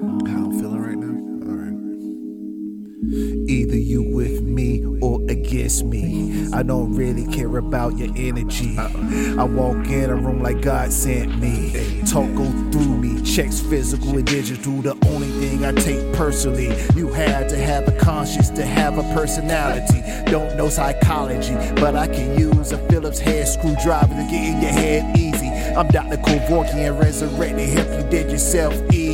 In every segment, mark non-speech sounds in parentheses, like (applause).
How I'm feeling right now? Either you with me or against me. I don't really care about your energy. I walk in a room like God sent me. Talk go through me, checks physical and digital. The only thing I take personally. You had to have a conscience to have a personality. Don't know psychology, but I can use a Phillips head screwdriver to get in your head easy. I'm Dr. Kevorkian, resurrected, if you did yourself easy.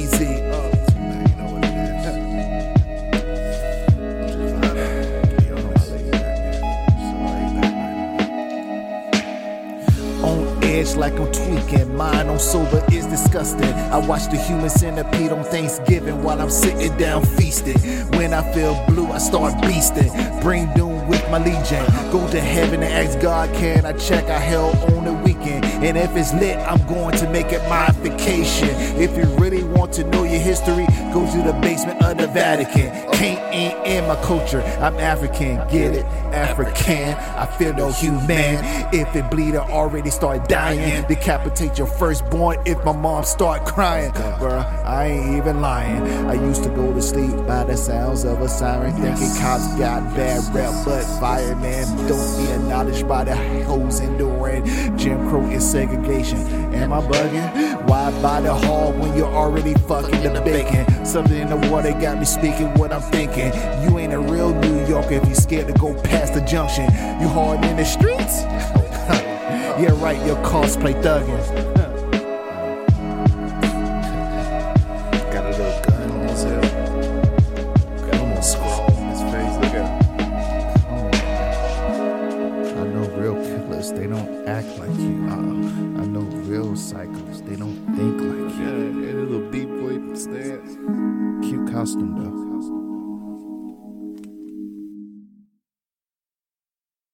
Edge like I'm tweaking. Mine on sober is disgusting. I watch the human centipede on Thanksgiving while I'm sitting down feasting. When I feel blue, I start beasting. Bring doom with my legion. Go to heaven and ask God, can I check our hell on the weekend? And if it's lit, I'm going to make it my vacation. If you really want to know your history, go to the basement of the Vatican. Can't ain't in my culture. I'm African, get it? African. I feel no human. If it bleed, I already start dying. Decapitate your firstborn if my mom start crying. Bruh, I ain't even lying. I used to go to sleep by the sounds of a siren, thinking cops got bad rep, but fireman don't be acknowledged by the hoes enduring. Jim Crow is segregation. Am I bugging? Why buy the hall when you're already fucking the bacon? Something in the water got me speaking what I'm thinking. You ain't a real New Yorker if you scared to go past the junction. You hard in the streets? (laughs) yeah, right, your cosplay thugging. Uh, I know real psychos, they don't think like you. Yeah, and a little beat boy stance. Cute costume though.